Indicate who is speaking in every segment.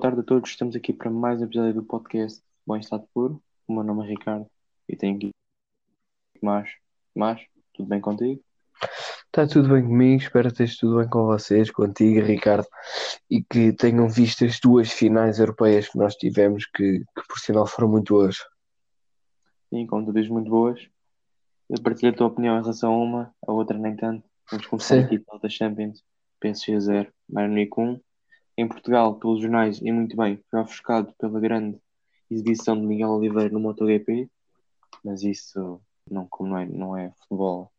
Speaker 1: Boa tarde a todos, estamos aqui para mais um episódio do podcast Bom Estado Puro. O meu nome é Ricardo e tenho aqui Tomás. Tomás, tudo bem contigo?
Speaker 2: Está tudo bem comigo, espero que esteja tudo bem com vocês, contigo, Ricardo, e que tenham visto as duas finais europeias que nós tivemos, que, que por sinal foram muito boas.
Speaker 1: Sim, como tu dizes, muito boas. Eu partilho a tua opinião em relação a uma, a outra nem tanto. Vamos começar
Speaker 2: Sim.
Speaker 1: aqui pela da Champions, PSG 0, Bayern Munique 1. Em Portugal, pelos jornais, e muito bem, foi ofuscado pela grande exibição de Miguel Oliveira no MotoGP, mas isso não, como não, é, não é futebol.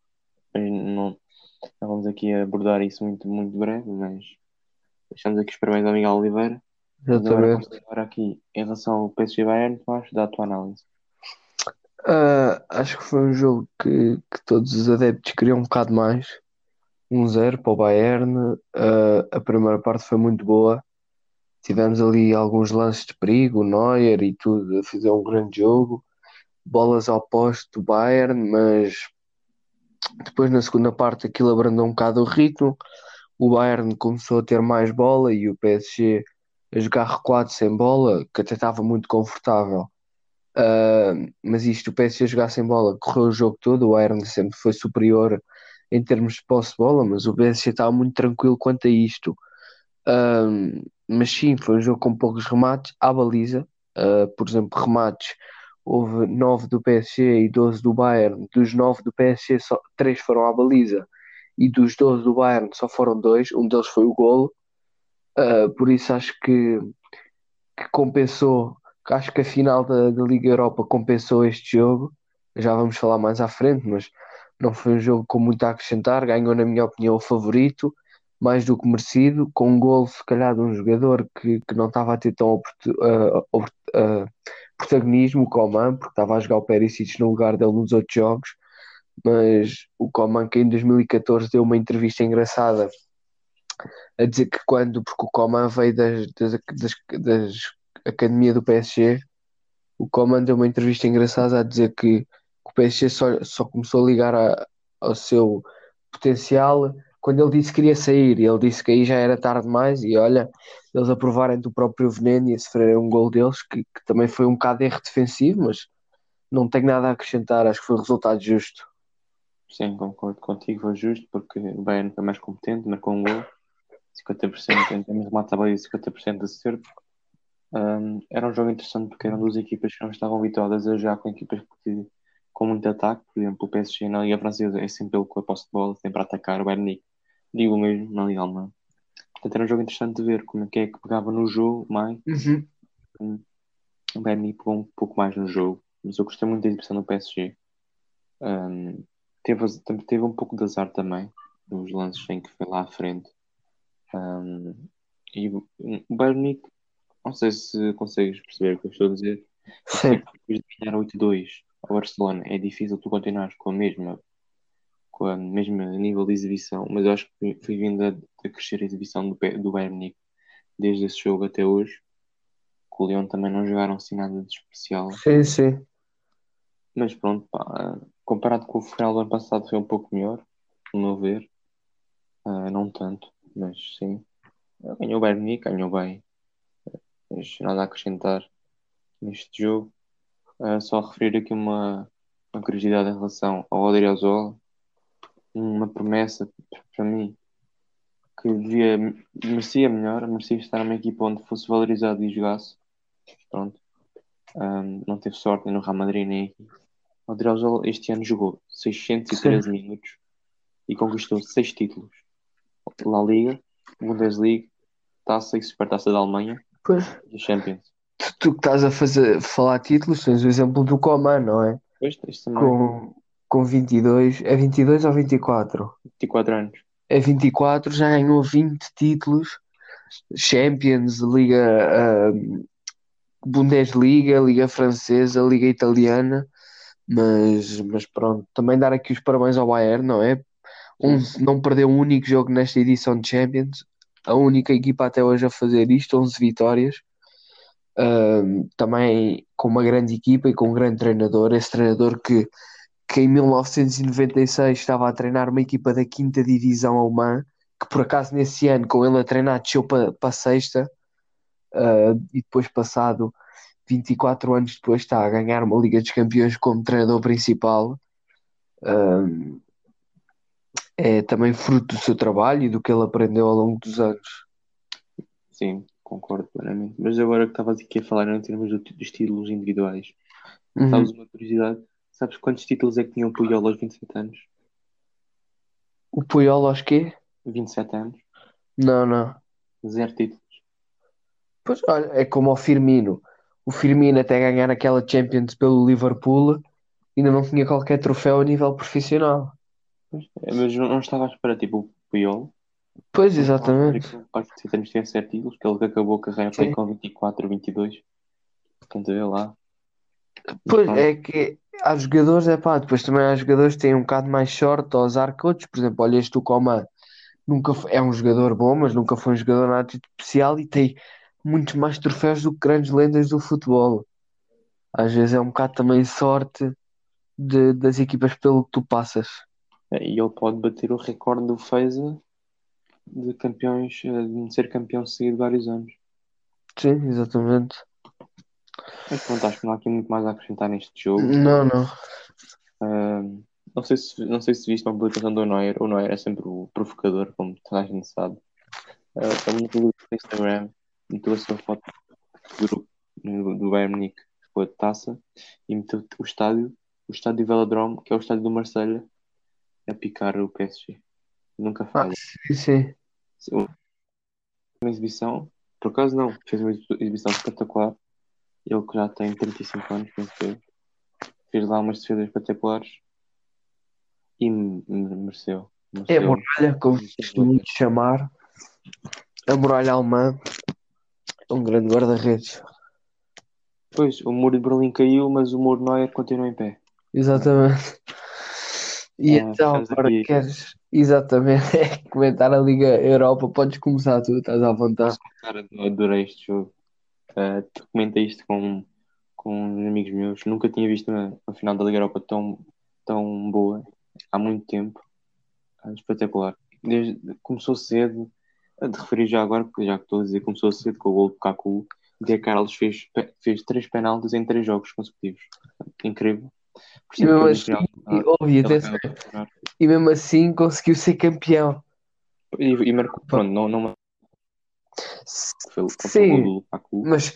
Speaker 1: Não, não vamos aqui abordar isso muito, muito breve, mas deixamos aqui os parabéns ao Miguel Oliveira.
Speaker 2: Exatamente.
Speaker 1: agora aqui, em relação ao PSG Bayern, Tomás, dá a tua análise.
Speaker 2: Ah, acho que foi um jogo que, que todos os adeptos queriam um bocado mais. 1-0 para o Bayern. Ah, a primeira parte foi muito boa. Tivemos ali alguns lances de perigo, Neuer e tudo, fazer um grande jogo. Bolas ao poste do Bayern, mas depois na segunda parte aquilo abrandou um bocado o ritmo. O Bayern começou a ter mais bola e o PSG a jogar recuado sem bola, que até estava muito confortável. Ah, mas isto, o PSG a jogar sem bola, correu o jogo todo. O Bayern sempre foi superior em termos de posse de bola, mas o PSG estava muito tranquilo quanto a isto. Ah, mas sim, foi um jogo com poucos remates à baliza. Ah, por exemplo, remates, houve 9 do PSG e 12 do Bayern. Dos 9 do PSG, só 3 foram à baliza. E dos 12 do Bayern, só foram dois. Um deles foi o golo. Ah, por isso acho que, que compensou. Acho que a final da, da Liga Europa compensou este jogo. Já vamos falar mais à frente, mas não foi um jogo com muito a acrescentar. Ganhou, na minha opinião, o favorito, mais do que merecido, com um gol, se calhar, de um jogador que, que não estava a ter tão oportu- opor- ah, protagonismo, o Coman, porque estava a jogar o Perisic no lugar dele nos outros jogos. Mas o Coman, que em 2014 deu uma entrevista engraçada a dizer que quando, porque o Coman veio das, das, das, das academia do PSG, o Coman deu uma entrevista engraçada a dizer que o PSG só, só começou a ligar a- ao seu potencial quando ele disse que queria sair, ele disse que aí já era tarde demais, e olha, eles aprovarem do próprio veneno e a sofrerem um gol deles, que, que também foi um bocado erro defensivo, mas não tenho nada a acrescentar, acho que foi um resultado justo.
Speaker 1: Sim, concordo contigo, foi justo, porque o Bayern foi mais competente, marcou um gol, 50% em termos de mata e 50% de acerto. Um, era um jogo interessante porque eram duas equipas que não estavam habituadas a jogar com equipas que, com muito ataque, por exemplo, o PSG na Liga Francesa é sempre ele com a posse de bola, sempre a atacar, o Bayern Munique, digo mesmo, na Liga Alemã. Portanto, era um jogo interessante de ver como é que é que pegava no jogo mais. O Bayern Munique pegou um pouco mais no jogo, mas eu gostei muito da exibição do PSG. Um, teve, teve um pouco de azar também, nos lances em que foi lá à frente. Um, e o o Bayern Munique, não sei se consegues perceber o que eu estou a dizer.
Speaker 2: Sim,
Speaker 1: depois de ganhar 8-2 ao Barcelona é difícil tu continuares com a mesma, com a mesma nível de exibição, mas eu acho que fui, vindo a, a crescer a exibição do, do Bayern Munique desde esse jogo até hoje. Com o Lyon também não jogaram assim nada de especial.
Speaker 2: sim, sim.
Speaker 1: Mas pronto, pá, comparado com o final do ano passado foi um pouco melhor, no meu ver. Ah, não tanto, mas sim. Ganhou o Bayern Munique, ganhou bem. Mas nada a acrescentar neste jogo. Ah, só referir aqui uma, uma curiosidade em relação ao Odriozola. Uma promessa para mim que devia, merecia melhor, merecia estar numa equipa onde fosse valorizado e jogasse. Pronto. Ah, não teve sorte nem no Real Madrid nem aqui. O Odriozola este ano jogou 613 minutos e conquistou 6 títulos. La Liga, Bundesliga, Taça e Supertaça da Alemanha
Speaker 2: Pois,
Speaker 1: e Champions.
Speaker 2: Tu, tu que estás a fazer, falar títulos, tens o exemplo do Coman, não é?
Speaker 1: Pois, isto também,
Speaker 2: Com, com 22, é 22 ou 24?
Speaker 1: 24 anos.
Speaker 2: É 24, já ganhou 20 títulos, Champions, Liga, ah, Bundesliga, Liga Francesa, Liga Italiana, mas, mas pronto, também dar aqui os parabéns ao Bayern, não é? Um, não perdeu um único jogo nesta edição de Champions, a única equipa até hoje a fazer isto, 11 vitórias. Um, também com uma grande equipa e com um grande treinador, esse treinador que, que em 1996 estava a treinar uma equipa da quinta divisão alemã, que por acaso nesse ano, com ele a treinar, desceu para, para a sexta. uh, e depois passado 24 anos depois está a ganhar uma Liga dos Campeões como treinador principal. Uh, é também fruto do seu trabalho e do que ele aprendeu ao longo dos anos.
Speaker 1: Sim, concordo plenamente. Mas agora que estavas aqui a falar em termos dos títulos individuais,
Speaker 2: Uhum.
Speaker 1: sabes uma curiosidade? Sabes quantos títulos é que tinha o Puyol aos 27 anos?
Speaker 2: O Puyol aos quê?
Speaker 1: 27 anos?
Speaker 2: Não, não.
Speaker 1: Zero títulos.
Speaker 2: Pois olha, é como o Firmino. O Firmino até ganhar aquela Champions pelo Liverpool ainda não tinha qualquer troféu a nível profissional.
Speaker 1: É, Mas não não estava à espera, tipo, o Puyol.
Speaker 2: Pois, exatamente.
Speaker 1: Aos 27 anos tinha 7 títulos, que ele que acabou a carreira foi com 24, 22. Portanto, vê lá.
Speaker 2: Pois
Speaker 1: pronto.
Speaker 2: é que há jogadores, é pá, depois também há jogadores que têm um bocado mais sorte que outros. Por exemplo, olha este o Coman, nunca foi- é um jogador bom, mas nunca foi um jogador nada especial e tem muitos mais troféus do que grandes lendas do futebol. Às vezes é um bocado também sorte de- das equipas pelo que tu passas.
Speaker 1: É, E ele pode bater o recorde do Feza de campeões, eh, de ser campeão seguido vários anos.
Speaker 2: Sim, exatamente.
Speaker 1: Mas pronto, acho que não há aqui muito mais a acrescentar neste jogo.
Speaker 2: Não, não.
Speaker 1: Ahm, não sei se, não sei se viste uma publicação do Neuer. O Neuer é sempre o provocador, como toda a gente sabe. Ele meteu no Instagram, meteu a sua foto do grupo do Bayern Munique com a taça e meteu o estádio, o estádio Velodrome, que é o estádio do Marselha, a picar o PSG. Nunca
Speaker 2: Ah,
Speaker 1: falha.
Speaker 2: sim, sim.
Speaker 1: Uma exibição, por acaso não, fez uma exibição espetacular. Ele que já tem 35 anos, penso eu, fez lá umas defesas espetaculares e me- me- mereceu.
Speaker 2: É a
Speaker 1: mereceu.
Speaker 2: muralha, como costumo chamar. A muralha alemã. É um grande guarda-redes.
Speaker 1: Pois, o muro de Berlim caiu, mas o muro Neuer continua em pé.
Speaker 2: Exatamente. E
Speaker 1: Ah,
Speaker 2: então, agora
Speaker 1: aqui.
Speaker 2: queres exatamente é comentar a Liga Europa? Podes começar tu, estás à vontade.
Speaker 1: Cara, adorei este jogo. Ah, tu comentei isto com, com uns amigos meus. Nunca tinha visto uma, uma final da Liga Europa tão, tão boa há muito tempo. Ah, espetacular. Desde, começou cedo, a de referir já agora, porque já que estou a dizer, começou cedo com o gol do Kaku. De Carlos fez, fez três penaltis em três jogos consecutivos. Incrível.
Speaker 2: E mesmo assim,
Speaker 1: final,
Speaker 2: e, atenção, e mesmo assim conseguiu ser campeão.
Speaker 1: E, e marcou, pronto, não, não foi
Speaker 2: Sim,
Speaker 1: gol
Speaker 2: mas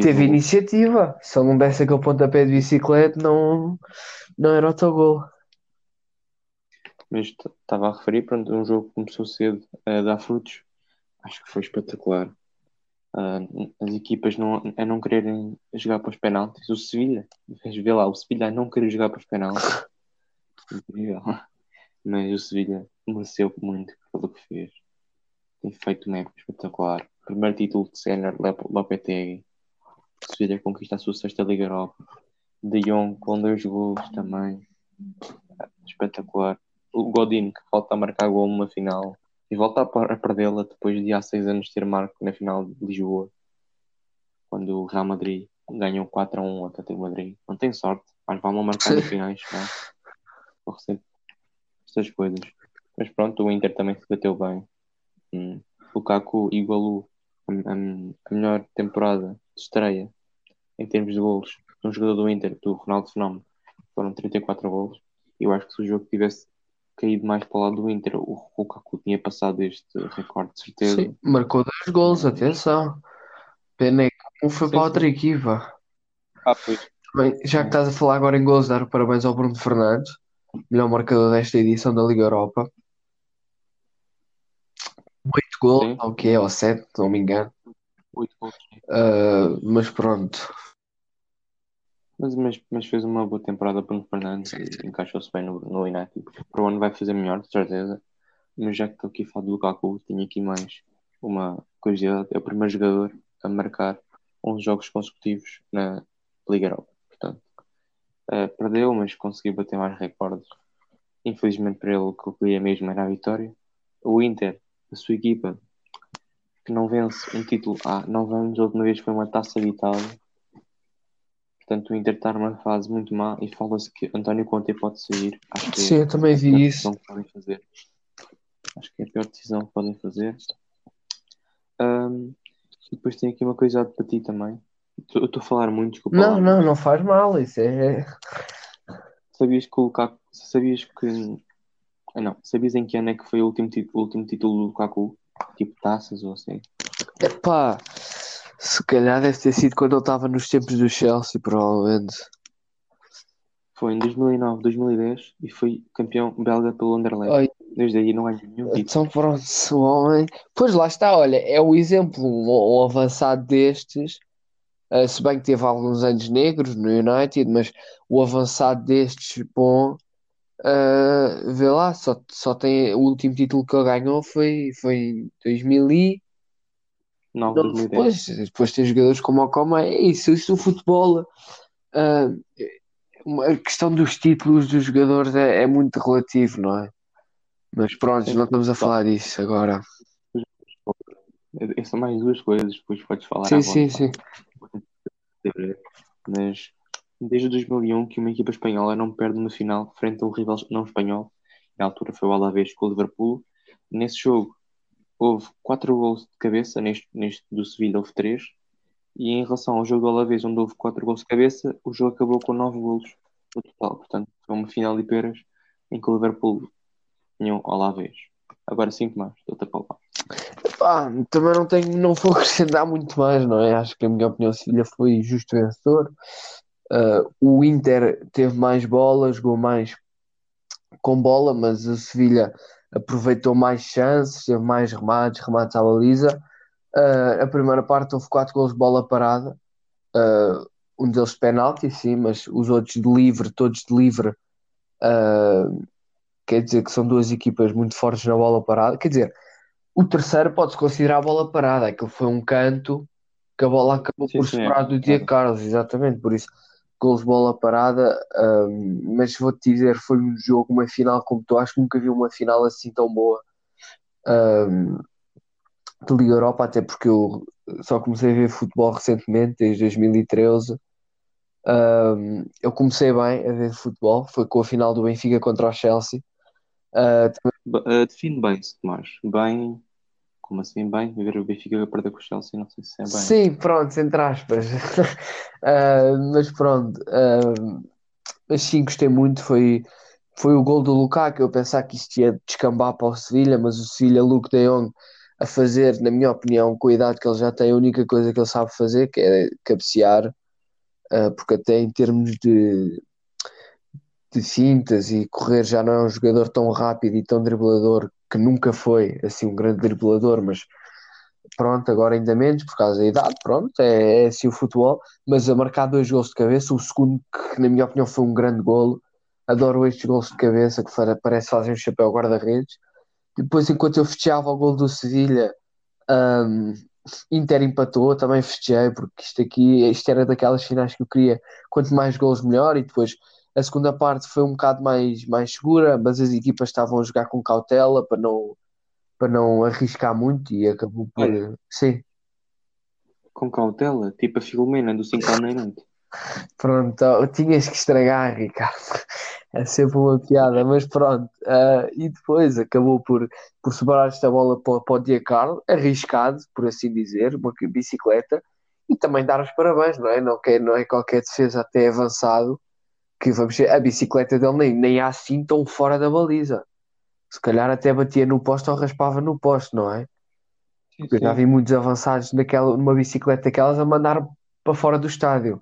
Speaker 2: teve iniciativa. Se ele não desse aquele pontapé de bicicleta, não, não era autogol.
Speaker 1: Mas estava a referir, pronto, um jogo que começou cedo a dar frutos. Acho que foi espetacular. Ah, as equipas não, a não quererem jogar para os penaltis. O Sevilha, vê lá, o Sevilha a não querer jogar para os penaltis. Incrível. Mas o Sevilha mereceu muito pelo que fez. Tem feito uma época espetacular. Primeiro título de Senna, Lopetegui. O Sevilha conquista a sua sexta Liga Europa. De Jong com dois gols também. Espetacular. O Godin que volta a marcar gol numa final e volta a perdê-la depois de há seis anos ter marco na final de Lisboa. Quando o Real Madrid ganhou 4 a 1 ao Atlético Madrid. Não tem sorte, mas vão marcar em finais. Não? Sempre estas coisas. Mas pronto, o Inter também se bateu bem. Hum. Lukaku igualou a, a- a melhor temporada de estreia em termos de golos de um jogador do Inter, do Ronaldo Fenómeno. Foram 34 golos. E eu acho que se o jogo tivesse caído mais para o lado do Inter, o Lukaku tinha passado este recorde de certeza.
Speaker 2: Sim, marcou dois gols, atenção. Pena é que um foi
Speaker 1: Sim,
Speaker 2: para
Speaker 1: sim.
Speaker 2: outra equipa.
Speaker 1: Ah, pois.
Speaker 2: Bem, já que estás a falar agora em gols, dar parabéns ao Bruno Fernandes, melhor marcador desta edição da Liga Europa. Oito gols,
Speaker 1: Sim.
Speaker 2: ou o que é, ou sete, se não me engano.
Speaker 1: 8 golos.
Speaker 2: Ah, mas pronto,
Speaker 1: Mas, mas, mas fez uma boa temporada Bruno Fernandes e encaixou-se bem no, no United. Para o ano vai fazer melhor, de certeza. Mas já que estou aqui a falar do Lukaku, tenho aqui mais uma curiosidade. É o primeiro jogador a marcar 11 jogos consecutivos na Liga Europa. Portanto, eh, perdeu, mas conseguiu bater mais recordes. Infelizmente para ele, o que eu queria mesmo era a vitória. O Inter, a sua equipa, que não vence um título há 9 anos, a última vez foi uma taça de Itália. Portanto, o Inter está numa fase muito má e fala-se que António Conte pode sair. Acho que
Speaker 2: sim, eu também
Speaker 1: é
Speaker 2: vi isso.
Speaker 1: que podem fazer. Acho que é a pior decisão que podem fazer. Ahm, E depois tem aqui uma coisa para ti também. Eu estou a falar muito, desculpa
Speaker 2: Não,
Speaker 1: lá,
Speaker 2: não, não faz mal. Isso é.
Speaker 1: sabias que o Lukaku, sabias que, ah, não, sabias em que ano é que foi o último título, o último título do Lukaku? Tipo taças ou assim?
Speaker 2: Epá, se calhar deve ter sido quando ele estava nos tempos do Chelsea, provavelmente.
Speaker 1: Foi em 2009, 2010 e foi campeão belga pelo Anderlecht.
Speaker 2: Ai,
Speaker 1: Desde aí não ganhou nenhum título.
Speaker 2: então pronto, o homem. Pois lá está, olha, é o exemplo, um avançado destes, eh, se bem que teve alguns anos negros no United, mas o avançado destes, bom, eh, vê lá, só, só tem o último título que ele ganhou foi, foi em 2000 e
Speaker 1: 9,
Speaker 2: Não,
Speaker 1: 2010.
Speaker 2: depois, depois tem jogadores como o Coma, é isso, isso o futebol, ah, a questão dos títulos dos jogadores é, é muito relativo, não é? Mas pronto,
Speaker 1: Sim,
Speaker 2: não estamos a falar disso agora.
Speaker 1: É- São mais duas coisas, depois podes falar
Speaker 2: Sim, sim, sim.
Speaker 1: Mas desde 2001 que uma equipa espanhola não perde no final frente a um rival não espanhol. Na altura foi o Alavés com o Liverpool. Nesse jogo houve quatro gols de cabeça, neste, neste do Sevilha houve três. E em relação ao jogo do Alavés, onde houve quatro gols de cabeça, o jogo acabou com nove gols no total. Portanto, foi uma final de peras em que o Liverpool tinha o Alavés. Agora sim, Tomás, estou-te a palpar.
Speaker 2: Pá, também não tenho, não vou acrescentar muito mais, não é? Acho que, na minha opinião, o Sevilha foi justo vencedor. Ah, o Inter teve mais bola, jogou mais com bola, mas o Sevilha aproveitou mais chances, teve mais remates, remates à baliza. Ah, a primeira parte houve quatro gols de bola parada, Ah, um deles de penalti, sim, mas os outros de livre, todos de livre. Ah, quer dizer que são duas equipas muito fortes na bola parada. Quer dizer, o terceiro pode-se considerar a bola parada, aquele foi um canto que a bola acabou
Speaker 1: Sim,
Speaker 2: por
Speaker 1: sim, é.
Speaker 2: do Diego Carlos, exatamente, por isso gols de bola parada, ahm, mas vou-te dizer, foi um jogo, uma final como tu, acho que nunca vi uma final assim tão boa ahm, de Liga Europa, até porque eu só comecei a ver futebol recentemente, desde 2013. Ahm, eu comecei bem a ver futebol, foi com a final do Benfica contra o Chelsea. Ah,
Speaker 1: Ba- uh, define bem, Tomás. Bem, como assim bem? Ver o Benfica perder com o Chelsea, não sei se é bem.
Speaker 2: Sim, pronto, entre aspas. Ah, mas pronto, ah, mas sim, gostei muito. Foi, foi o gol do Lukaku. Eu pensava que isto ia descambar para o Sevilha, mas o Sevilha, Luke de Jong, a fazer, na minha opinião, com a idade que ele já tem, a única coisa que ele sabe fazer que é cabecear, ah, porque até em termos de, de fintas e correr já não é um jogador tão rápido e tão driblador que nunca foi assim um grande driblador, mas pronto, agora ainda menos por causa da idade, pronto, é, é assim o futebol, mas a marcar dois gols de cabeça, o segundo que na minha opinião foi um grande golo, adoro estes gols de cabeça que parece que fazem um chapéu guarda-redes. Depois, enquanto eu festejava o gol do Sevilha, hum, Inter empatou, também festejei, porque isto aqui, isto era daquelas finais que eu queria, quanto mais gols melhor, e depois a segunda parte foi um bocado mais, mais segura, mas as equipas estavam a jogar com cautela para não, para não arriscar muito e acabou por.
Speaker 1: Olha.
Speaker 2: Sim,
Speaker 1: Com cautela, tipo a Filomena do 5 anos em noite.
Speaker 2: pronto, tinhas que estragar, Ricardo. É sempre uma piada, mas pronto. ah, e depois acabou por, por sobrar esta bola para, para o Carlos, arriscado, por assim dizer, uma bicicleta, e também dar os parabéns, não é? Não, quer, não é qualquer defesa até avançado que vamos ver, a bicicleta dele nem, nem há assim tão fora da baliza. Se calhar até batia no poste ou raspava no poste, não é?
Speaker 1: Sim,
Speaker 2: Eu já
Speaker 1: sim.
Speaker 2: vi muitos avançados naquela, numa bicicleta daquelas a mandar para fora do estádio.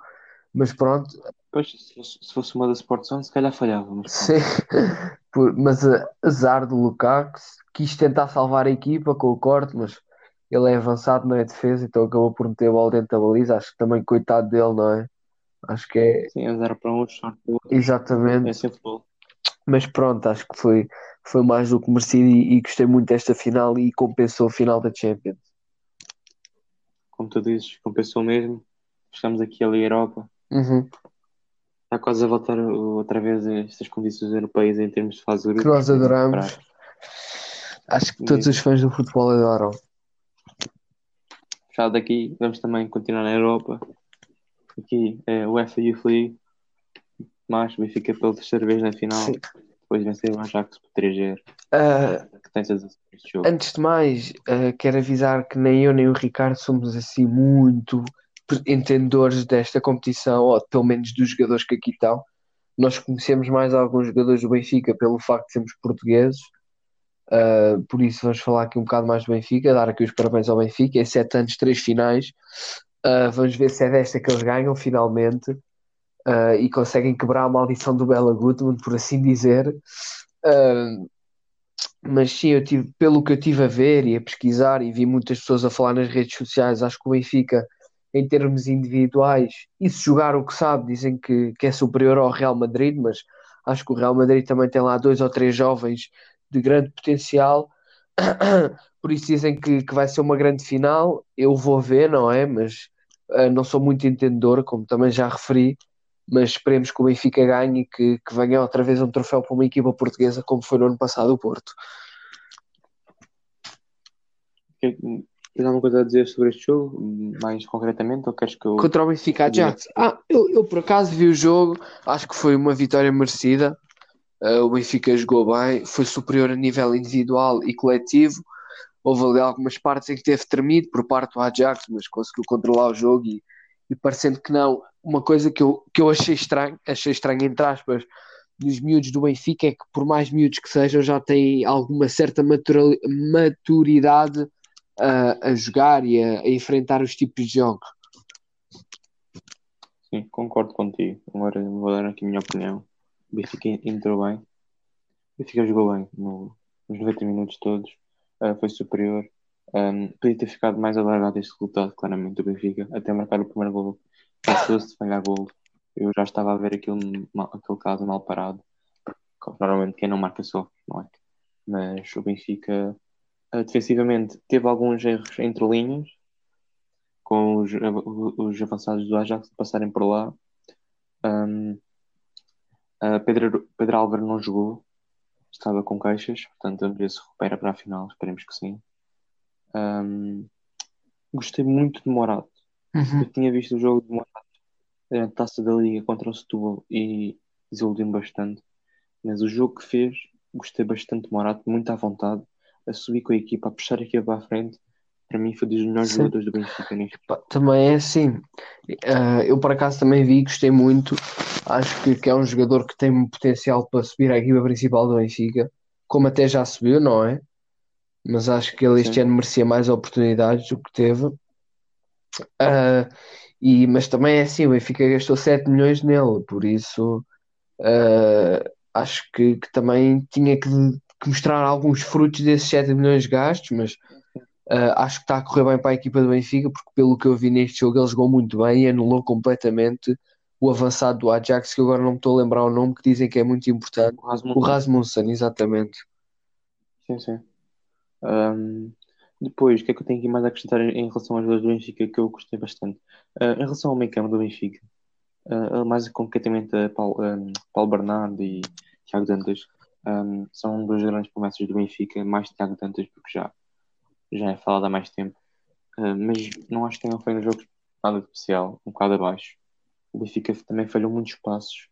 Speaker 2: Mas pronto,
Speaker 1: Pois, se fosse, se fosse uma da Sport Zone, se calhar falhava. Mas
Speaker 2: sim. Por- mas uh, azar do Lukaku, quis tentar salvar a equipa com o corte, mas ele é avançado, não é defesa, então acabou por meter a bola dentro da baliza. Acho que também, coitado dele, não é? Acho que é
Speaker 1: Sim, para uns, sorte para outros.
Speaker 2: exatamente.
Speaker 1: É sempre.
Speaker 2: Mas pronto, acho que foi, foi mais do que merecido e, e gostei muito desta final e compensou a final da Champions.
Speaker 1: Como tu dizes, compensou mesmo. Estamos aqui a Liga Europa.
Speaker 2: Uhum.
Speaker 1: Está quase a voltar outra vez a estas condições europeias em termos de fase de
Speaker 2: Que nós adoramos. Acho que todos os fãs do futebol adoram.
Speaker 1: Fechado daqui, vamos também continuar na Europa. Aqui é o Youth League. Mas o Benfica pela terceira vez na final.
Speaker 2: Sim.
Speaker 1: Depois vencer o Ajax por 3-0.
Speaker 2: Ah,
Speaker 1: que tens a jogo?
Speaker 2: Antes de mais, uh, quero avisar que nem eu nem o Ricardo somos assim muito entendedores desta competição, ou pelo menos dos jogadores que aqui estão. Nós conhecemos mais alguns jogadores do Benfica pelo facto de sermos portugueses, uh, por isso vamos falar aqui um bocado mais do Benfica, dar aqui os parabéns ao Benfica, em sete anos, três finais. Uh, vamos ver se é desta que eles ganham finalmente uh, e conseguem quebrar a maldição do Bela Gutmann, por assim dizer. Uh, mas sim, eu tive, pelo que eu tive a ver e a pesquisar e vi muitas pessoas a falar nas redes sociais, acho que o Benfica, em termos individuais, e se jogar o que sabe, dizem que, que é superior ao Real Madrid, mas acho que o Real Madrid também tem lá dois ou três jovens de grande potencial, por isso dizem que, que vai ser uma grande final. Eu vou ver, não é? Mas uh, não sou muito entendedor, como também já referi, mas esperemos que o Benfica ganhe e que, que venha outra vez um troféu para uma equipa portuguesa, como foi no ano passado o Porto.
Speaker 1: Tens alguma coisa a dizer sobre este jogo, mais concretamente, ou queres que eu...
Speaker 2: Contra o Benfica Ajax? Ah, eu, eu por acaso vi o jogo, acho que foi uma vitória merecida, uh, o Benfica jogou bem, foi superior a nível individual e coletivo, houve ali algumas partes em que teve tremido por parte do Ajax, mas conseguiu controlar o jogo e, e parecendo que não, uma coisa que eu, que eu achei estranho, achei estranho entre aspas, dos miúdos do Benfica é que por mais miúdos que sejam já têm alguma certa maturidade uh, a jogar e a, a, enfrentar os tipos de jogos.
Speaker 1: Sim, concordo contigo. Agora vou dar aqui a minha opinião. O Benfica entrou bem. O Benfica jogou bem no, nos 90 minutos todos. Uh, foi superior. Um, podia ter ficado mais alargado este resultado, claramente, o Benfica, até marcar o primeiro gol. Passou-se de falhar gol. Eu já estava a ver aquilo, aquele caso mal parado. Normalmente quem não marca só, não é? Mas o Benfica, uh, defensivamente, teve alguns erros entre linhas, com os, os avançados do Ajax passarem por lá. Um, uh, Pedro, Pedro Álvaro não jogou, estava com queixas, portanto, a ver se recupera para a final, esperemos que sim. Um, gostei muito de Morato. Uhum. Eu tinha visto o jogo de Morato, a taça da Liga contra o Setúbal e desiludiu-me bastante. Mas o jogo que fez, gostei bastante de Morato, muito à vontade, a subir com a equipa, a puxar a equipa para a frente. Para mim, foi dos melhores Sim. jogadores do Benfica neste
Speaker 2: Também é assim. Uh, eu, por acaso, também vi, gostei muito. Acho que, que é um jogador que tem potencial para subir à equipa principal do Benfica, como até já subiu, não é? mas acho que ele este Sim. ano merecia mais oportunidades do que teve. Uh, e, mas também é assim, o Benfica gastou 7 milhões nele, por isso uh, acho que, que, também tinha que, que, mostrar alguns frutos desses 7 milhões gastos, mas uh, acho que está a correr bem para a equipa do Benfica, porque pelo que eu vi neste jogo ele jogou muito bem e anulou completamente o avançado do Ajax, que agora não me estou a lembrar o nome, que dizem que é muito importante. O Rasmussen, o Rasmussen exatamente.
Speaker 1: Sim, sim. Um, depois, o que é que eu tenho aqui mais a acrescentar em relação aos jogadores do Benfica que eu gostei bastante? Uh, em relação ao meio campo do Benfica, uh, mais concretamente a Paulo, um, Paulo Bernardo e Tiago Dantas, um, são dois grandes promessas do Benfica, mais Tiago Dantas, porque já, já é falado há mais tempo. Uh, mas não acho que tenham feito jogos nada de especial, um bocado abaixo. O Benfica também falhou muitos passos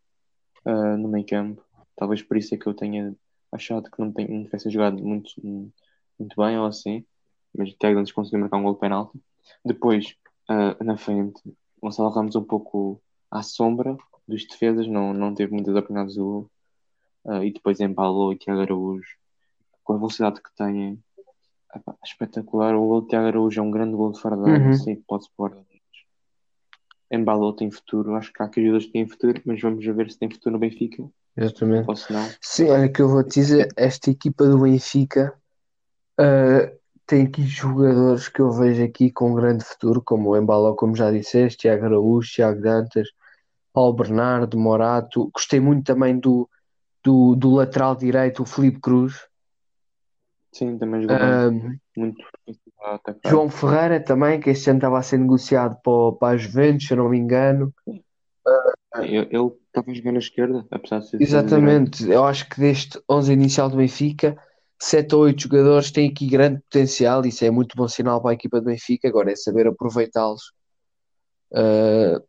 Speaker 1: no meio campo, talvez por isso é que eu tenha achado que não, tem, não tivesse jogado muito muito bem ou assim, mas Tiago Dantas conseguiu marcar um gol de penalti. Depois, uh, na frente, Gonçalo Ramos um pouco à sombra dos defesas, não, não teve muitas oportunidades do. Uh, e depois embalou o Tiago Araújo com a velocidade que tem. É, espetacular. O gol de Tiago Araújo é um grande gol de fora da área, uhum. sei que pode-se pôr. Embalou tem futuro, acho que há aqueles dois que têm futuro, mas vamos ver se tem futuro no Benfica.
Speaker 2: Exatamente. Ou se não. Sim, olha que eu vou te dizer, esta equipa do Benfica Uh, tem aqui jogadores que eu vejo aqui com grande futuro, como o Embalo, como já disseste, Tiago Araújo, Tiago Dantas, Paulo Bernardo, Morato. Gostei muito também do, do, do lateral direito, o Felipe Cruz.
Speaker 1: Sim, também jogou uh, muito.
Speaker 2: João Ferreira também, que este ano estava a ser negociado para, para a Juventus, se eu não me engano.
Speaker 1: Uh, ele estava a jogar na esquerda, apesar de ser.
Speaker 2: Exatamente, eu acho que deste 11 inicial do Benfica 7 ou 8 jogadores têm aqui grande potencial, isso é muito bom sinal para a equipa do Benfica. Agora é saber aproveitá-los uh,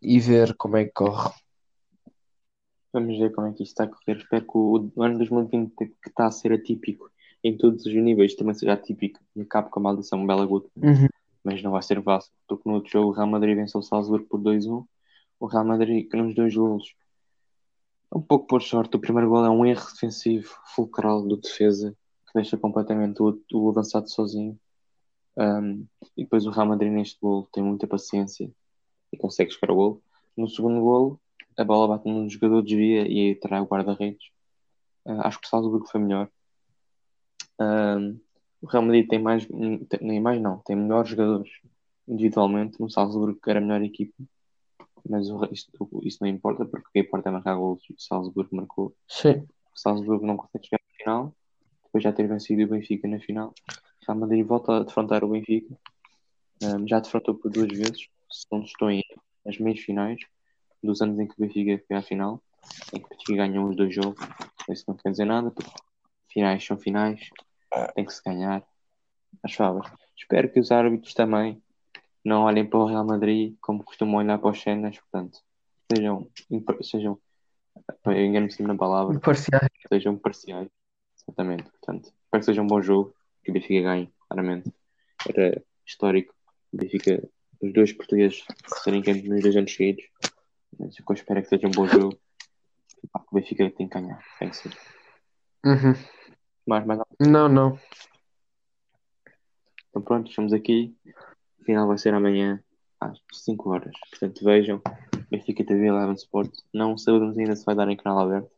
Speaker 2: e ver como é que corre.
Speaker 1: Vamos ver como é que isto está a correr. Espero que o ano 2020, que está a ser atípico, em todos os níveis também seja atípico e acabe com a maldição Bela Guto.
Speaker 2: Uhum.
Speaker 1: Mas não vai ser fácil, porque no outro jogo o Real Madrid venceu o Salzburgo por 2-1. O Real Madrid com os dois golos. Um pouco por sorte, o primeiro gol é um erro defensivo fulcral do defesa que deixa completamente o, o avançado sozinho. Um, e depois o Real Madrid neste gol tem muita paciência e consegue chegar ao gol. No segundo gol, a bola bate num jogador, desvia e trai o guarda-redes. Uh, acho que o Salzburgo foi melhor. Um, o Real Madrid tem mais, tem, nem mais não, tem melhores jogadores individualmente. No Salzburgo que era a melhor equipa, mas o, isto, isso não importa porque o que importa é marcar gols. O Salzburgo marcou.
Speaker 2: Sim.
Speaker 1: O Salzburgo não consegue chegar à final, depois já ter vencido o Benfica na final. O Real Madrid volta a defrontar o Benfica. Um, já defrontou por duas vezes, se não estou em nas meias finais dos anos em que o Benfica foi à final, em que o Benfica ganhou os dois jogos. Isso não quer dizer nada, porque finais são finais, tem que se ganhar as favas. Espero que os árbitros também não olhem para o Real Madrid como costumam olhar para os cenas, portanto, sejam, sejam eu engano-me na palavra,
Speaker 2: Parciais.
Speaker 1: sejam parciais, exatamente. Portanto, espero que seja um bom jogo, que o Benfica ganhe, claramente. Era histórico o Benfica, os dois portugueses serem campeões nos dois anos seguidos. Mas o que eu espero é que seja um bom jogo. O Benfica tem que ganhar, tem que ser.
Speaker 2: Uhum.
Speaker 1: Mais, mais
Speaker 2: Não, não.
Speaker 1: Então pronto, estamos aqui. O final vai ser amanhã às 5 horas. Portanto, vejam. Benfica TV Eleven Sport. Não sabemos ainda se vai dar em canal aberto.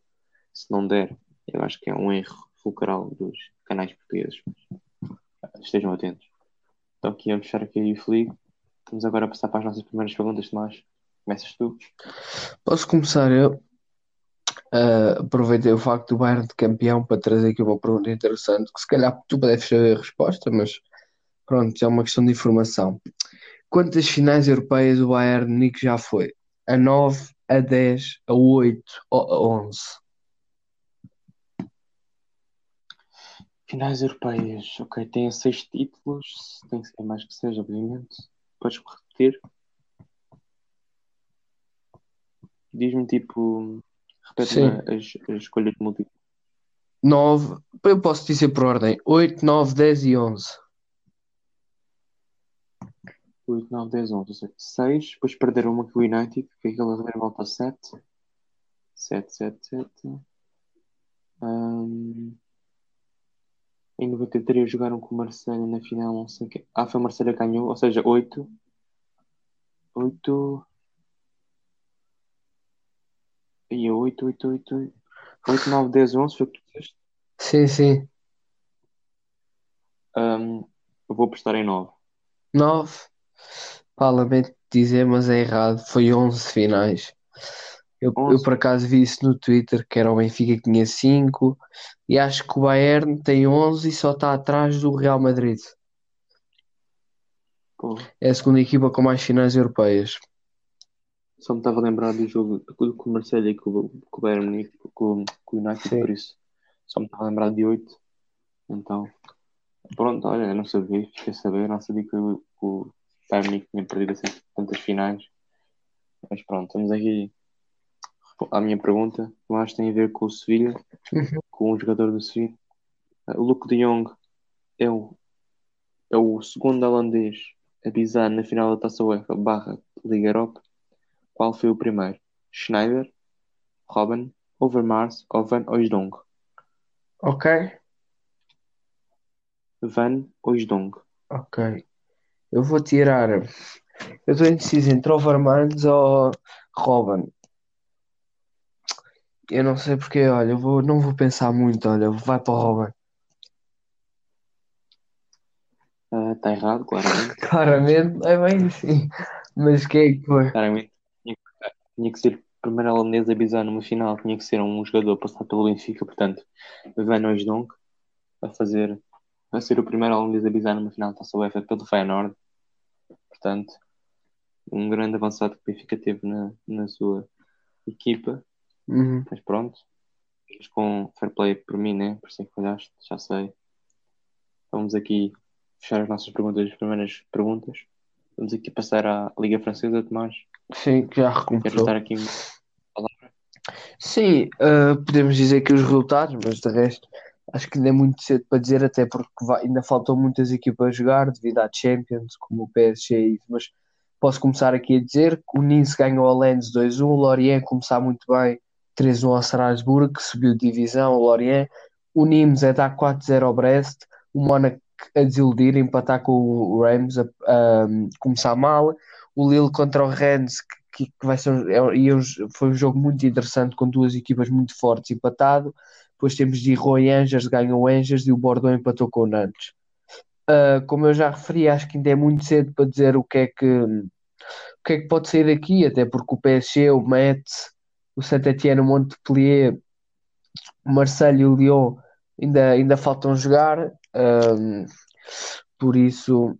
Speaker 1: Se não der, eu acho que é um erro fulcral dos canais portugueses. Estejam atentos. Então aqui vamos fechar aqui o Fligo. Vamos agora passar para as nossas primeiras perguntas, Tomás. Começas tu?
Speaker 2: Posso começar eu? Uh, aproveitei o facto do Bayern de campeão para trazer aqui uma pergunta interessante, que se calhar tu deves saber a resposta, mas pronto, é uma questão de informação. Quantas finais europeias o Bayern Nick já foi? A 9, a 10, a 8 ou a 11?
Speaker 1: Finais europeias, ok, tem seis títulos, tem que ser mais que seja, obviamente. Podes repetir? Diz-me tipo, repete-me as, as escolhas múltiplas.
Speaker 2: 9, eu posso dizer por ordem: 8, 9, 10 e 11.
Speaker 1: 8, 9, 10, 11, 6, depois perderam uma com o United, que aquela volta a 7. 7, 7, 7. Um, em 93 jogaram com o Marcelo na final, não sei o que. Ah, foi o Marcelo que ganhou, ou seja, 8. 8. E 8, 8, 8, 8. 8, 9, 10, 11, foi o que tu disseste?
Speaker 2: Sim, sim.
Speaker 1: Um, eu vou apostar em 9.
Speaker 2: 9. Pá, lamento dizer, mas é errado. Foi 11 finais. Eu, eu
Speaker 1: 11.
Speaker 2: por acaso vi isso no Twitter, que era o Benfica que tinha 5 e acho que o Bayern tem 11 e só está atrás do Real Madrid.
Speaker 1: Pô,
Speaker 2: É a segunda equipa com mais finais europeias.
Speaker 1: Só me estava a lembrar do jogo com com o Marcelo e com, o- com o Bayern Munique, com, com o United,
Speaker 2: Sim.
Speaker 1: por isso. Só me estava a lembrar de 8. Então, pronto, olha, eu não sabia, fiquei a saber, não sabia que o, que o Bayern Munique tinha perdido assim tantas finais. Mas pronto, estamos aqui. A minha pergunta, eu acho que tem a ver com o Sevilha,
Speaker 2: Uhum.
Speaker 1: com o jogador do Sevilha. O Luke de Jong é o, é o segundo holandês a pisar na final da Taça UEFA barra Liga Europa. Qual foi o primeiro? Schneider, Robben, Overmars ou Van Oosdonk?
Speaker 2: Ok?
Speaker 1: Van Oosdonk.
Speaker 2: Ok. Eu vou tirar. Eu estou indeciso entre Overmans ou Robin. Eu não sei porque, olha, eu vou, não vou pensar muito, olha, vai para o Robin.
Speaker 1: Está errado, claramente.
Speaker 2: Claramente, é bem sim. Mas quem é que foi?
Speaker 1: Claramente. Tinha, que- ser o primeiro holandês a pisar numa final. Tinha que ser um jogador a passar pelo Benfica. Portanto, Van Oosdonk a fazer a ser o primeiro holandês a pisar numa final da Taça UEFA pelo Feyenoord. Portanto, um grande avançado que o Benfica teve na, na sua equipa.
Speaker 2: Uhum.
Speaker 1: Mas pronto, ficas com fair play por mim, né? Por isso é que falhaste, já sei. Vamos aqui fechar as nossas perguntas, as primeiras perguntas. Vamos aqui passar à Liga Francesa, Tomás.
Speaker 2: Sim, que já recomeçou.
Speaker 1: dar aqui
Speaker 2: Sim, ah, podemos dizer que os resultados, mas de resto, acho que ainda é muito cedo para dizer, até porque vai, ainda faltam muitas equipas a jogar devido à Champions, como o PSG, mas posso começar aqui a dizer que o Nice ganhou ao Lens 2-1, o Lorient começar muito bem 3-1 ao Strasbourg, que subiu de divisão, o Lorient, o Nimes a dar 4-0 ao Brest, o Mónaco a desiludir, empatar com o Rams, a, a, a começar mal, o Lille contra o Rennes, que, que vai ser é, foi um jogo muito interessante com duas equipas muito fortes empatado. Depois temos de Roy Angers, ganhou o Angers e o Bordeaux empatou com o Nantes. Uh, como eu já referi, acho que ainda é muito cedo para dizer o que é que o que é que pode sair daqui, até porque o PSG, o Metz, o Saint-Étienne, o Montpellier, o Marseille e o Lyon ainda, ainda faltam jogar. Uh, por isso,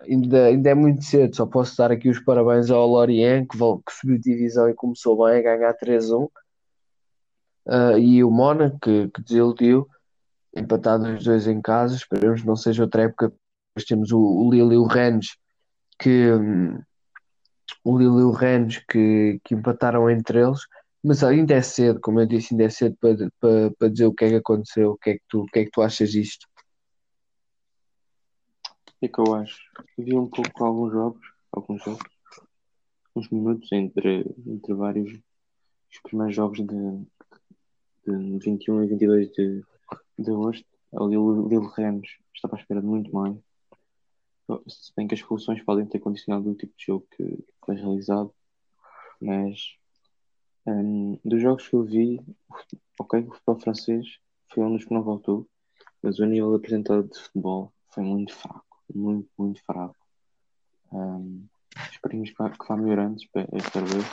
Speaker 2: ainda, ainda é muito cedo, só posso dar aqui os parabéns ao Lorient, que, que subiu divisão e começou bem a ganhar 3-1. Uh, ah, e o Mona, que, que desiludiu, empatado os dois em casa. Esperemos que não seja outra época. Depois temos o, o Lille e o Rennes, que um, o Lille e o Rennes que, que empataram entre eles. Mas ainda é cedo, como eu disse, ainda é cedo para, para, para dizer o que é que aconteceu, o que é que tu, o que é que tu achas disto
Speaker 1: é que eu acho? Vi um pouco alguns jogos, alguns jogos, uns minutos entre, entre vários os primeiros jogos de, de 21 e 22 de, de agosto. Ali o Lille Rennes estava à espera de muito mais. Se bem que as expulsões podem ter condicionado o tipo de jogo que foi realizado, mas um, dos jogos que eu vi, ok, o futebol francês foi um dos que não voltou, mas o nível apresentado de futebol foi muito fraco muito, muito fraco. Um, esperemos que vá, melhorando, esta vez.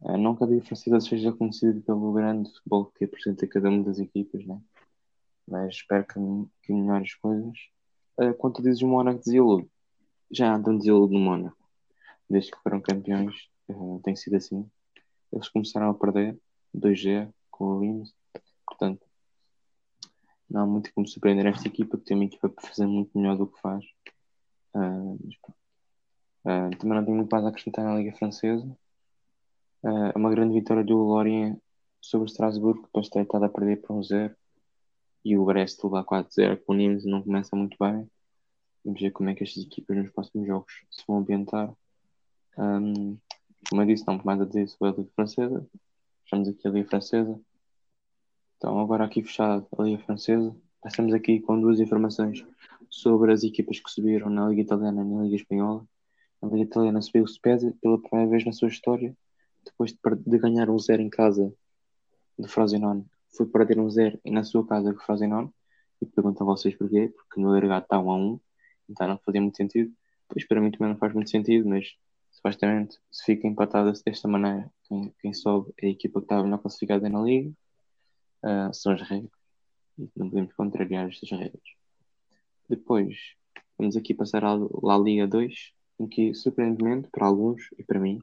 Speaker 1: Uh, não que a diferença seja conhecida pelo grande futebol que apresenta cada uma das equipas, né? mas espero que, que melhore as coisas. Uh, quanto dizes o Mónaco desilude, já andam desilude no Mónaco. Desde que foram campeões, uh, tem sido assim. Eles começaram a perder 2G com o Lins, portanto, não há muito como surpreender esta equipa, que tem uma equipa para fazer muito melhor do que faz. Uh, uh, também não tenho muito mais a acrescentar na Liga Francesa. Uh, uma grande vitória do Lorient sobre o Strasbourg, que depois tem estado a perder um zero. E o Brest lá 4-0 com o Nimes não começa muito bem. Vamos ver como é que estas equipas nos próximos jogos se vão ambientar. Um, como eu disse, não mais a dizer sobre a Liga Francesa. Estamos aqui a Liga Francesa. Então, agora aqui fechado a Liga Francesa, passamos aqui com duas informações sobre as equipas que subiram na Liga Italiana e na Liga Espanhola. A Liga Italiana subiu o Spezia pela primeira vez na sua história, depois de, ganhar um zero em casa do Frosinone. Foi perder um zero na sua casa com o Frosinone. E pergunto a vocês porquê, porque no agregado está um a um, então não fazia muito sentido. Pois para mim também não faz muito sentido, mas supostamente se fica empatado desta maneira, quem, quem sobe é a equipa que está melhor classificada na Liga uh, são as regras. Não podemos contrariar estas regras. Depois, vamos aqui passar à La Liga 2, em que, surpreendentemente, para alguns e para mim,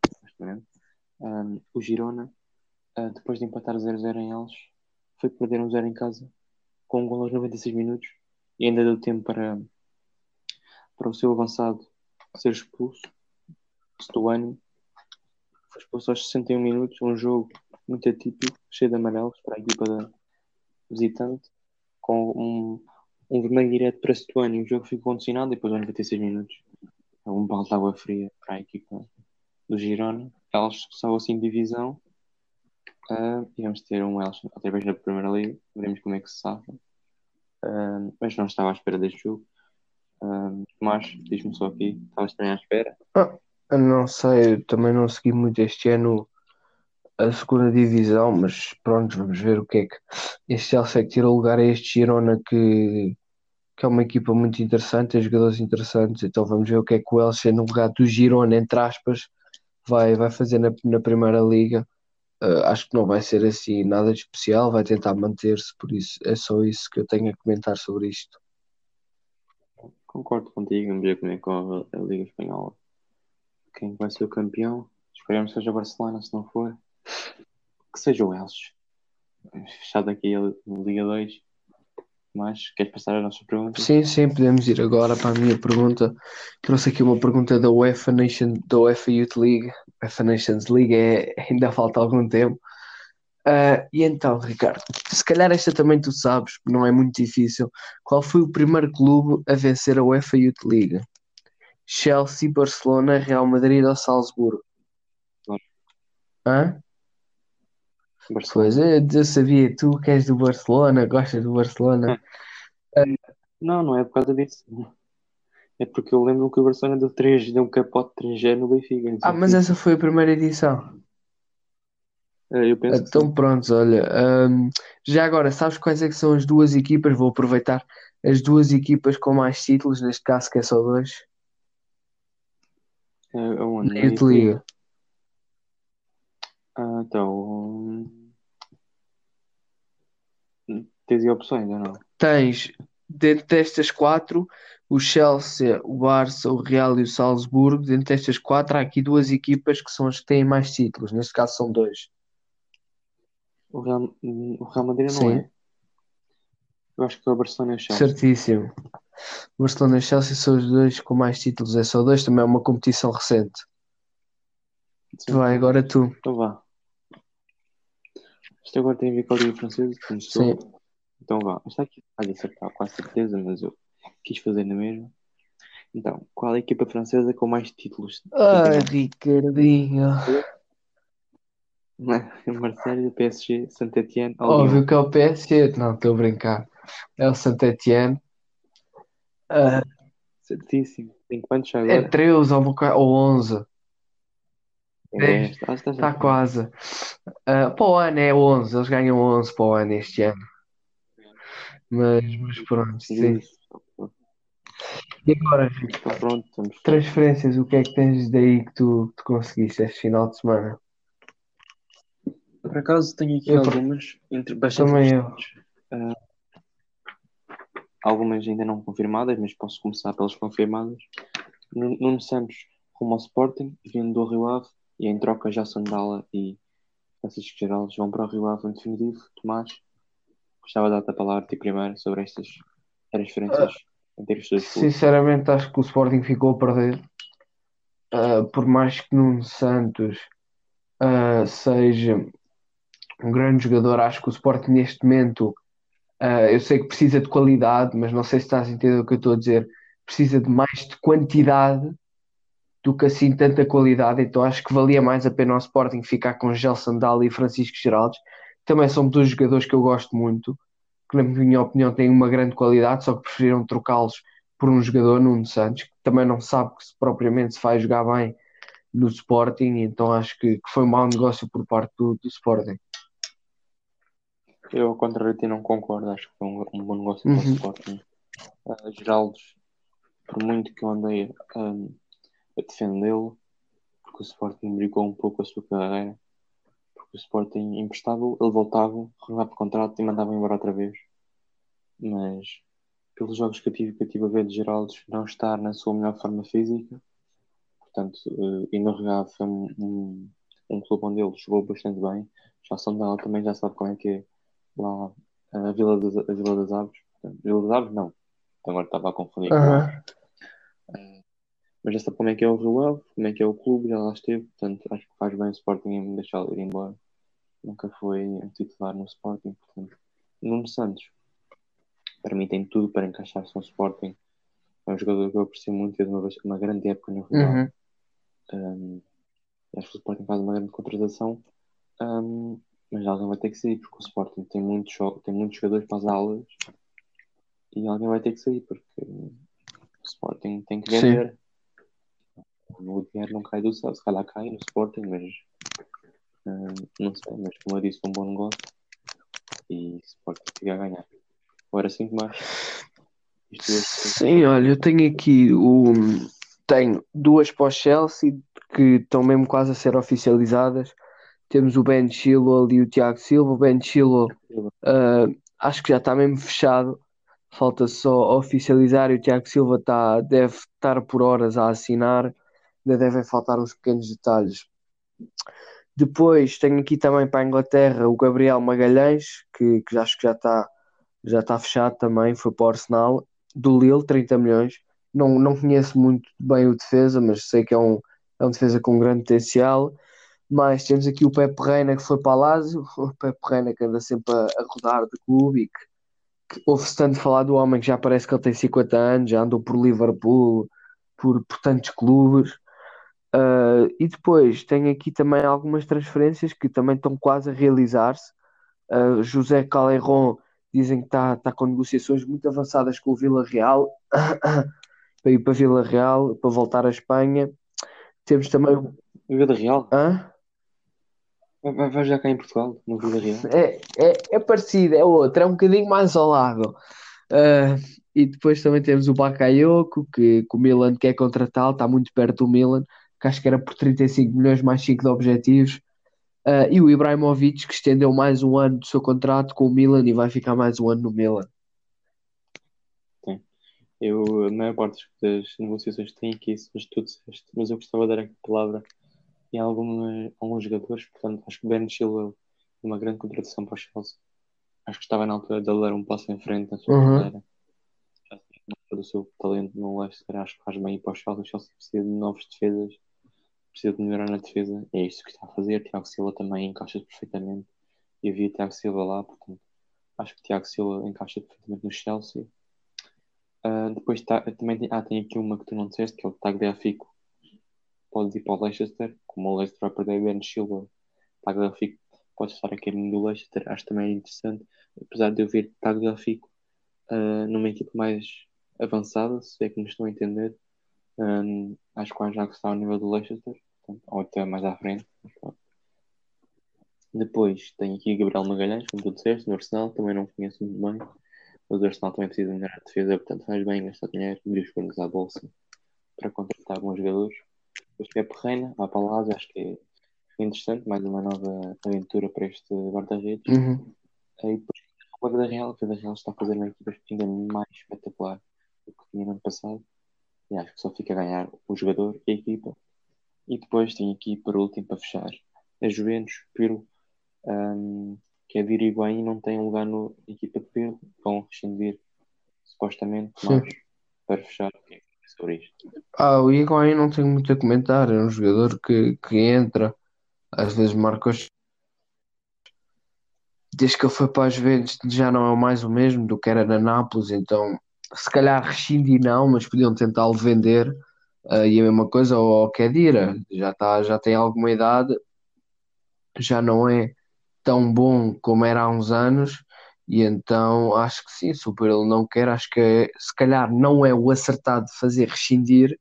Speaker 1: um, o Girona, uh, depois de empatar 0-0 em Elche, foi perder um 0 em casa, com um gol aos 96 minutos, e ainda deu tempo para, para o seu avançado ser expulso. Stuani foi expulso aos 61 minutos, um jogo muito atípico, cheio de amarelos para a equipa da visitante, com um, um vermelho direto para Setuani. O jogo ficou condicionado depois aos 96 minutos. Um balde de água fria para a equipa do Girona. Eles só assim divisão. Uh, e vamos ter um Elche outra vez na Primeira Liga. Veremos como é que se safa. Uh, mas não estava à espera deste jogo. Uh, mas, diz-me só aqui, estavas também à espera?
Speaker 2: Ah, não sei, também não segui muito este ano a segunda divisão, mas pronto, vamos ver o que é que este Chelsea que tira lugar a este Girona que, que é uma equipa muito interessante, tem jogadores interessantes, então vamos ver o que é que o Elche no lugar do Girona, entre aspas, vai, vai fazer na, na Primeira Liga. Uh, acho que não vai ser assim nada de especial, vai tentar manter-se, por isso é só isso que eu tenho a comentar sobre isto.
Speaker 1: Concordo contigo, vamos ver como é que corre a Liga Espanhola. Quem vai ser o campeão? Esperemos que seja o Barcelona, se não for que seja o Elche. Fechado aqui a Liga 2. Mas queres passar a nossa pergunta?
Speaker 2: Sim, sim, podemos ir agora para a minha pergunta. Trouxe aqui uma pergunta da UEFA Nation, da UEFA Youth League. UEFA Nations League é, ainda falta algum tempo. Ah, e então, Ricardo, se calhar esta também tu sabes, não é muito difícil. Qual foi o primeiro clube a vencer a UEFA Youth League? Chelsea, Barcelona, Real Madrid ou Salzburgo? Hã?
Speaker 1: Barcelona.
Speaker 2: Pois, eu, eu sabia, tu que és do Barcelona, gostas do Barcelona.
Speaker 1: Não, não é por causa disso. É porque eu lembro que o Barcelona deu 3, deu um capote 3G no Benfica. não sei
Speaker 2: Ah, mas essa foi a primeira edição.
Speaker 1: Eh, Eu penso que sim.
Speaker 2: Então, pronto, olha. hum, já agora, sabes quais é que são as duas equipas? Vou aproveitar as duas equipas com mais títulos, neste caso que é só dois,
Speaker 1: Eh, aonde?
Speaker 2: na Youth?
Speaker 1: Ah, então. hum, Tens aí opções ou não?
Speaker 2: Tens, dentro destas quatro, o Chelsea, o Barça, o Real e o Salzburgo. Dentro destas quatro, há aqui duas equipas que são as que têm mais títulos. Neste caso, são dois.
Speaker 1: O Real, hum, o Real Madrid não
Speaker 2: Sim.
Speaker 1: é. Eu acho que é o Barcelona e o Chelsea.
Speaker 2: Certíssimo. O Barcelona e o Chelsea são os dois com mais títulos. É só dois, também é uma competição recente.
Speaker 1: Sim.
Speaker 2: Vai, agora tu.
Speaker 1: Então vá. Isto agora tem a ver com a Liga Francesa, como
Speaker 2: Sim.
Speaker 1: Então vá. Esta aqui vai acertar com certeza, mas eu quis fazer na mesma. Então, qual é a equipa francesa com mais títulos?
Speaker 2: Ai? Ricardinho.
Speaker 1: Marseille, PSG, Saint-Étienne, ou Lyon?
Speaker 2: Óbvio que é o PSG. Não, estou a brincar. É o Saint-Étienne. Ah,
Speaker 1: Certíssimo. Tem quantos já
Speaker 2: é
Speaker 1: agora?
Speaker 2: 13 ou, um boca- ou 11.
Speaker 1: É
Speaker 2: 10.
Speaker 1: 10. Estás
Speaker 2: Está
Speaker 1: a
Speaker 2: quase. Ah, para o ano é 11. Eles ganham 11 para o ano este ano. Mas, mas pronto, sim. E agora, Rico, transferências, o que é que tens daí que tu, que tu conseguiste este final de semana?
Speaker 1: Por acaso tenho aqui
Speaker 2: Eu,
Speaker 1: algumas entre bastante
Speaker 2: Também.
Speaker 1: Ah, algumas ainda não confirmadas, mas posso começar pelas confirmadas. Nu- Nuno Santos rumo ao Sporting, vindo do Rio Ave, e em troca já Sandala e Francisco Geraldo vão para o Rio Ave em definitivo. Tomás, gostava de dar-te a palavra a ti primeiro sobre estas transferências entre os dois.
Speaker 2: Sinceramente, acho que o Sporting ficou a perder. Ah, por mais que Nuno Santos ah, seja um grande jogador, acho que o Sporting neste momento, ah, eu sei que precisa de qualidade, mas não sei se estás a entender o que eu estou a dizer. Precisa de mais de quantidade do que assim tanta qualidade. Então acho que valia mais a pena ao Sporting ficar com Gel Sandal e Francisco Geraldes. Também são dois jogadores que eu gosto muito, que na minha opinião têm uma grande qualidade, só que preferiram trocá-los por um jogador, Nuno Santos, que também não sabe que se propriamente se vai jogar bem no Sporting, então acho que, que foi um mau negócio por parte do, do Sporting.
Speaker 1: Eu, ao contrário de ti, não concordo. Acho que foi um, um bom negócio para o
Speaker 2: Uhum.
Speaker 1: Sporting. Uh, Geraldos, por muito que eu andei um, a defendê-lo, porque o Sporting brincou um pouco a sua carreira, porque o Sporting emprestava, ele voltava, renovava o contrato e mandava embora outra vez. Mas, pelos jogos que eu tive, que eu tive a ver de Geraldos, não estar na sua melhor forma física, portanto, uh, e no Real foi um, um, um clube onde ele jogou bastante bem. Já Sandal também já sabe como é que é lá a Vila das, a Vila das Aves. Portanto, Vila das Aves, não. Agora estava a confundir. Mas já sabe como é que é o Rio Ave, como é que é o clube, já lá esteve. Portanto, acho que faz bem o Sporting em me deixá-lo ir embora. Nunca foi um titular no Sporting. Portanto, Nuno Santos, para mim, tem tudo para encaixar-se no Sporting. É um jogador que eu aprecio muito, fez uma, uma grande época no Rio Ave.
Speaker 2: Uhum.
Speaker 1: Um, acho que o Sporting faz uma grande contratação, um, mas alguém vai ter que sair, porque o Sporting tem muitos, jo- tem muitos jogadores para as aulas e alguém vai ter que sair, porque o Sporting tem que
Speaker 2: Sim.
Speaker 1: O dinheiro não cai do céu, se calhar cai no Sporting, mas um, não sei, mas como eu disse, foi um bom negócio e Sporting fica a ganhar. Agora sim, mais. Isto é
Speaker 2: Sim, olha, eu tenho aqui o. Tenho duas para o Chelsea que estão mesmo quase a ser oficializadas. Temos o Ben Chilwell e o Tiago Silva. O Ben Chilwell ah, acho que já está mesmo fechado. Falta só oficializar e o Tiago Silva tá, deve estar por horas a assinar. Ainda devem faltar uns pequenos detalhes. Depois tenho aqui também para a Inglaterra o Gabriel Magalhães, que, que acho que já está já está fechado também, foi para o Arsenal, do Lille, 30 milhões. Não, não conheço muito bem o defesa, mas sei que é um, é um defesa com grande potencial. Mas temos aqui o Pepe Reina que foi para a Lazio, o Pepe Reina que anda sempre a, a rodar de clube e que, que ouve-se tanto falar do homem que já parece que ele tem 50 anos, já andou por Liverpool, por, por tantos clubes. Uh, e depois tem aqui também algumas transferências que também estão quase a realizar-se. Uh, José Caleiron dizem que está tá com negociações muito avançadas com o Vila Real para ir para Vila Real, para voltar à Espanha. Temos também o
Speaker 1: Vila Real?
Speaker 2: Hã?
Speaker 1: Vai, vai já cá em Portugal, no Vila Real?
Speaker 2: É, é, é parecido, é outro, é um bocadinho mais ao lado. Uh, e depois também temos o Bakayoko, que, que o Milan quer contratá-lo, está muito perto do Milan, que acho que era por 35 milhões mais 5 de objetivos. Uh, e o Ibrahimovic, que estendeu mais um ano do seu contrato com o Milan e vai ficar mais um ano no Milan.
Speaker 1: Sim. Eu, a maior parte das negociações que tenho aqui, mas tu disseste, mas eu gostava de dar a palavra em alguns, alguns jogadores, portanto, acho que Ben Chilwell é uma grande contratação para o Chelsea. Acho que estava na altura de dar um passo em frente na sua uhum. carreira. Já tem do seu talento no Leicester, acho que faz bem ir para o Chelsea. O Chelsea precisa de novas defesas precisa de melhorar na defesa. É isso que está a fazer. Tiago Silva também encaixa perfeitamente. E havia Tiago Silva lá, portanto, acho que Tiago Silva encaixa perfeitamente no Chelsea. Uh, depois tá, também tem, ah, tem aqui uma que tu não disseste, que é o Tagliafico. Pode ir para o Leicester, como o Leicester vai perder Ben Silva. Tagliafico pode estar aqui no Leicester, acho também interessante. Apesar de eu ver Tagliafico uh, numa equipe mais avançada, se é que me estão a entender, um, acho que o Ajax está ao nível do Leicester, ou até mais à frente. Depois tenho aqui Gabriel Magalhães, como tu disseste, no Arsenal, também não conheço muito bem. Mas o Arsenal também precisa melhorar a defesa, portanto faz bem gastar dinheiro, abrir os cornos à bolsa para contratar bons jogadores. Depois é Perreina, a Palácio, acho que é interessante, mais uma nova aventura para este guarda-redes.
Speaker 2: Uhum.
Speaker 1: E depois o Guarda Real, o Guarda Real está a fazer uma equipa ainda mais espetacular do que tinha no ano passado. E acho que só fica a ganhar o jogador e a equipa. E depois tem aqui para último para fechar a Juventus, Pirlo, um, que é Higuaín não tem lugar na equipa de Pirlo, vão rescindir supostamente, mas Sim. para fechar, o que é sobre isto?
Speaker 2: Ah, o Higuaín não tem muito a comentar, é um jogador que, que entra, às vezes marca os desde que ele foi para as Juventus já não é mais o mesmo do que era na Nápoles, então se calhar rescindir não, mas podiam tentá-lo vender. Uh, e a mesma coisa ao Kedira, já, tá, já tem alguma idade, já não é tão bom como era há uns anos, e então acho que sim, se o não quer, acho que é, se calhar não é o acertado de fazer rescindir,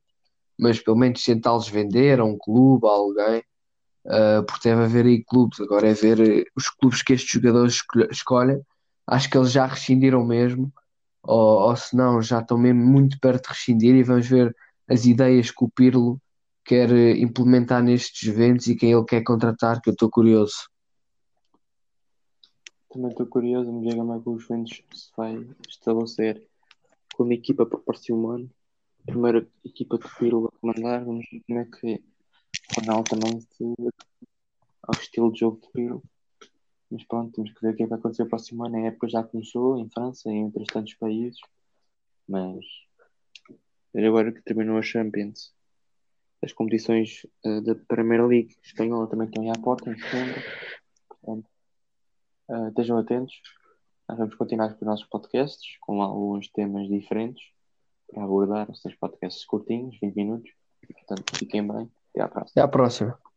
Speaker 2: mas pelo menos tentá-los vender a um clube, a alguém, uh, porque deve haver aí clubes, agora é ver os clubes que estes jogadores escolhem, acho que eles já rescindiram mesmo, ou, ou se não, já estão mesmo muito perto de rescindir e vamos ver as ideias que o Pirlo quer eh, implementar nestes eventos e quem ele quer contratar, que eu estou curioso.
Speaker 1: Também estou curioso, me diga como é que o Juventus se vai estabelecer como equipa ano. Primeira equipa que o Pirlo a comandar, vamos ver como é que o Ronaldo também se ao estilo de jogo de Pirlo. Mas pronto, temos que ver o que é que vai acontecer o próximo ano. A época já começou em França e em outros tantos países. Mas agora que terminou a Champions, as competições uh, da Primeira League espanhola também estão aí à porta em setembro. Portanto, uh, estejam atentos. Nós vamos continuar com os nossos podcasts com alguns temas diferentes para abordar. Os podcasts curtinhos, 20 minutos. Portanto, fiquem bem. Até à próxima.
Speaker 2: Até à próxima.